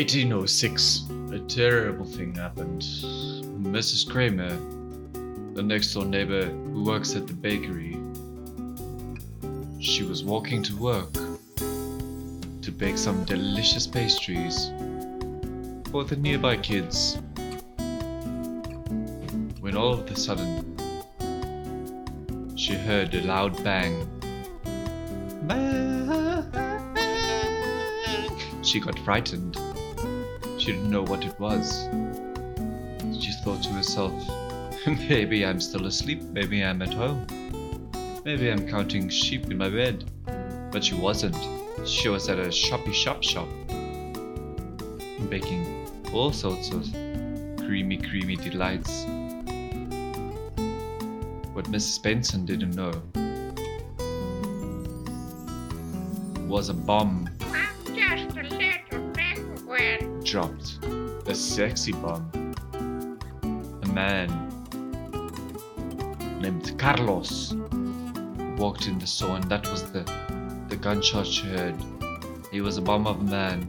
In 1806, a terrible thing happened. Mrs. Kramer, the next door neighbor who works at the bakery, she was walking to work to bake some delicious pastries for the nearby kids. When all of a sudden, she heard a loud. Bang! She got frightened. Didn't know what it was. She thought to herself, maybe I'm still asleep, maybe I'm at home. Maybe I'm counting sheep in my bed. But she wasn't. She was at a shoppy shop shop. Baking all sorts of creamy, creamy delights. What Mrs. Benson didn't know was a bomb dropped. A sexy bomb. A man named Carlos walked in the store, and that was the, the gunshot she heard. He was a bomb of a man.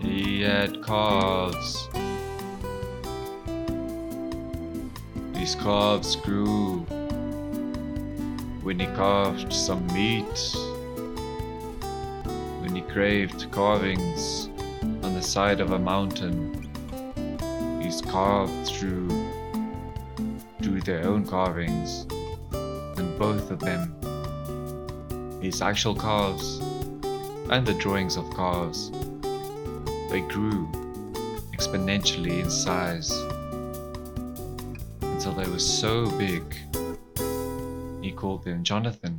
He had calves. These calves grew when he carved some meat craved carvings on the side of a mountain. He's carved through do their own carvings, and both of them, his actual calves and the drawings of calves, they grew exponentially in size until they were so big. He called them Jonathan.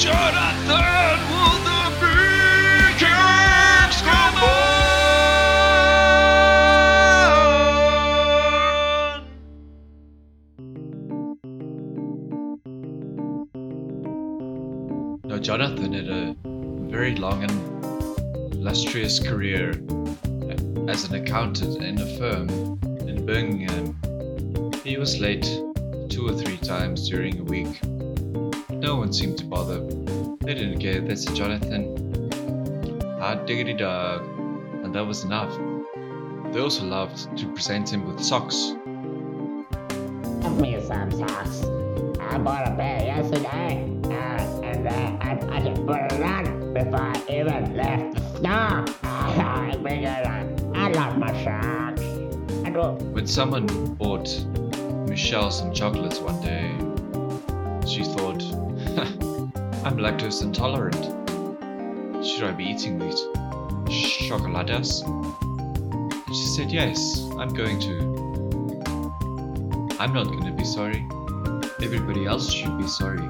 Jonathan, will the come on? Now, Jonathan had a very long and illustrious career as an accountant in a firm in Birmingham. He was late two or three times during a week. No one seemed to bother. They didn't care. They said, Jonathan, hot diggity dog. And that was enough. They also loved to present him with socks. Give me some socks. I bought a pair yesterday, uh, and uh, I, I just put it on before I even left the store. I figured uh, I love my socks. I do. When someone bought Michelle some chocolates one day, she thought, I'm lactose intolerant. Should I be eating these chocoladas? She said, Yes, I'm going to. I'm not going to be sorry. Everybody else should be sorry.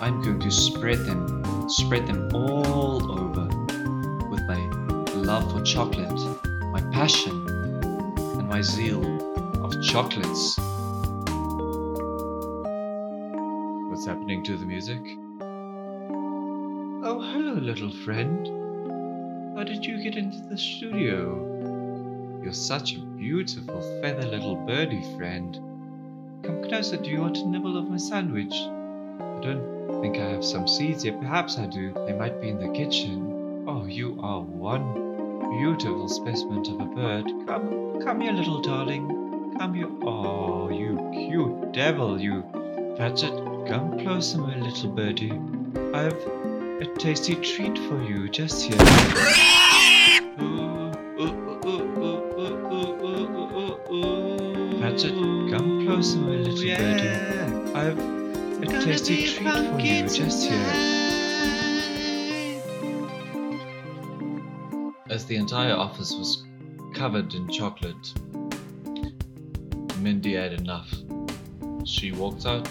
I'm going to spread them, spread them all over with my love for chocolate, my passion, and my zeal of chocolates. Happening to the music? Oh, hello, little friend. How did you get into the studio? You're such a beautiful feather little birdie friend. Come closer, do you want a nibble of my sandwich? I don't think I have some seeds yet. Perhaps I do. They might be in the kitchen. Oh, you are one beautiful specimen of a bird. Come, come here, little darling. Come here. Oh, you cute devil, you. That's it. Come closer, my little birdie. I've a tasty treat for you just here. That's it. Come closer, my little yeah. birdie. I've it's a tasty treat for you just here. As the entire office was covered in chocolate, Mindy had enough. She walked out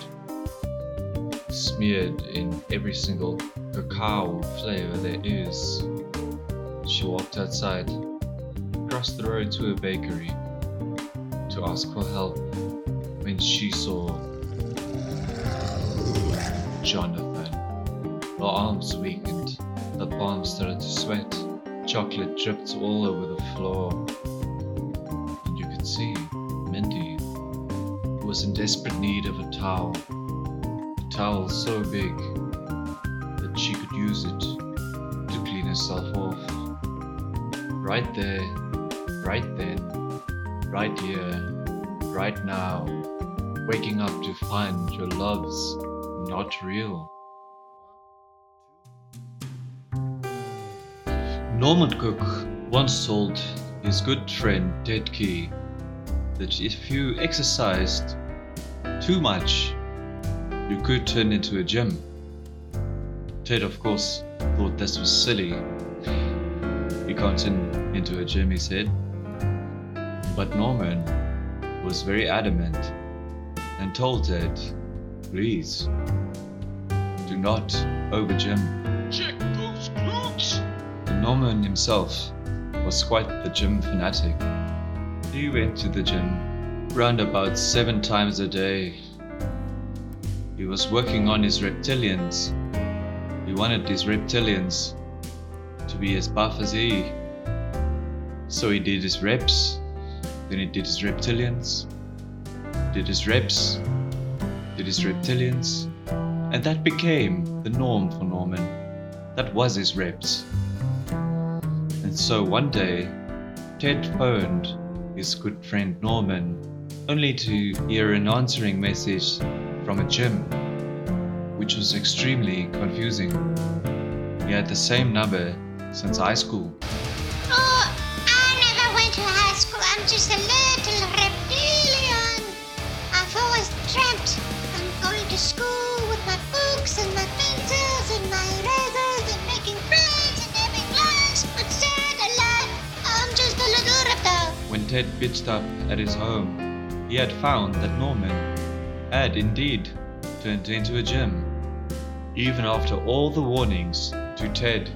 smeared in every single cacao flavor there is. She walked outside, crossed the road to a bakery to ask for help when she saw Jonathan. Her arms weakened, her palms started to sweat, chocolate dripped all over the floor. And you could see Mindy was in desperate need of a towel. Towel so big that she could use it to clean herself off. Right there, right then, right here, right now. Waking up to find your love's not real. Norman Cook once told his good friend Ted Key that if you exercised too much, you could turn into a gym. Ted, of course, thought this was silly. You can't turn into a gym, he said. But Norman was very adamant and told Ted, please, do not over gym. Check those glutes! And Norman himself was quite the gym fanatic. He went to the gym round about seven times a day. He was working on his reptilians. He wanted his reptilians to be as buff as he. So he did his reps, then he did his reptilians, did his reps, did his reptilians, and that became the norm for Norman. That was his reps. And so one day, Ted phoned his good friend Norman, only to hear an answering message from a gym, which was extremely confusing. He had the same number since high school. Oh, I never went to high school. I'm just a little reptilian. I've always dreamt I'm going to school with my books and my pencils and my razors and making friends and having lunch. But sad alive, I'm just a little reptile. When Ted pitched up at his home, he had found that Norman had indeed turned into a gym. Even after all the warnings to Ted,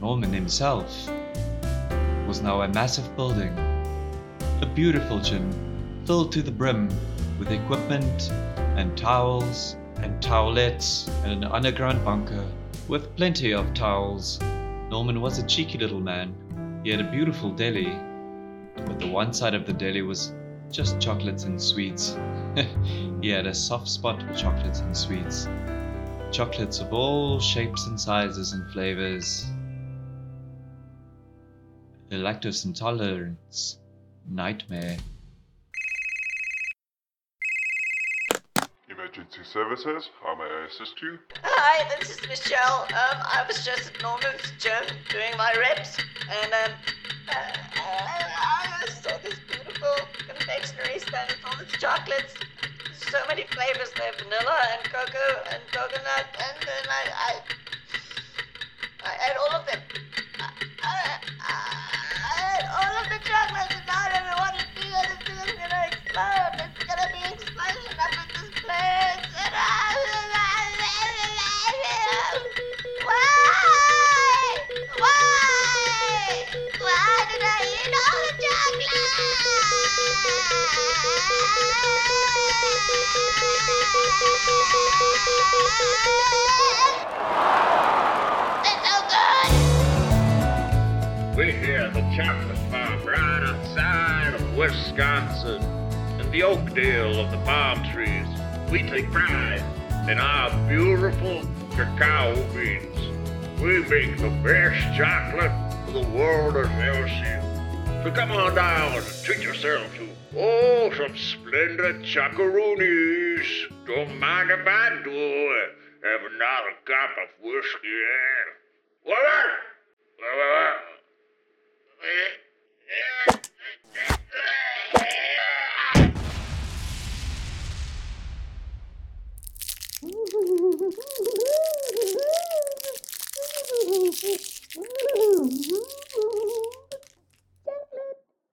Norman himself was now a massive building, a beautiful gym filled to the brim with equipment and towels and towelettes and an underground bunker with plenty of towels. Norman was a cheeky little man. He had a beautiful deli, but the one side of the deli was just chocolates and sweets. he had a soft spot for chocolates and sweets. Chocolates of all shapes and sizes and flavors. The lactose intolerance nightmare. Emergency services, how may I assist you? Hi, this is Michelle. Um, I was just at Norman's gym doing my reps, and uh, chocolates. So many flavors there: vanilla and cocoa and coconut, and then I, I, I ate all of them. I, I, I ate all of the chocolates, chocolate farm right outside of Wisconsin. In the Oakdale of the palm trees, we take pride in our beautiful cacao beans. We make the best chocolate the world has ever seen. So come on down and treat yourself to, oh, some splendid chocaroonies. Don't mind if I do. Have another cup of whiskey. Eh? What? What?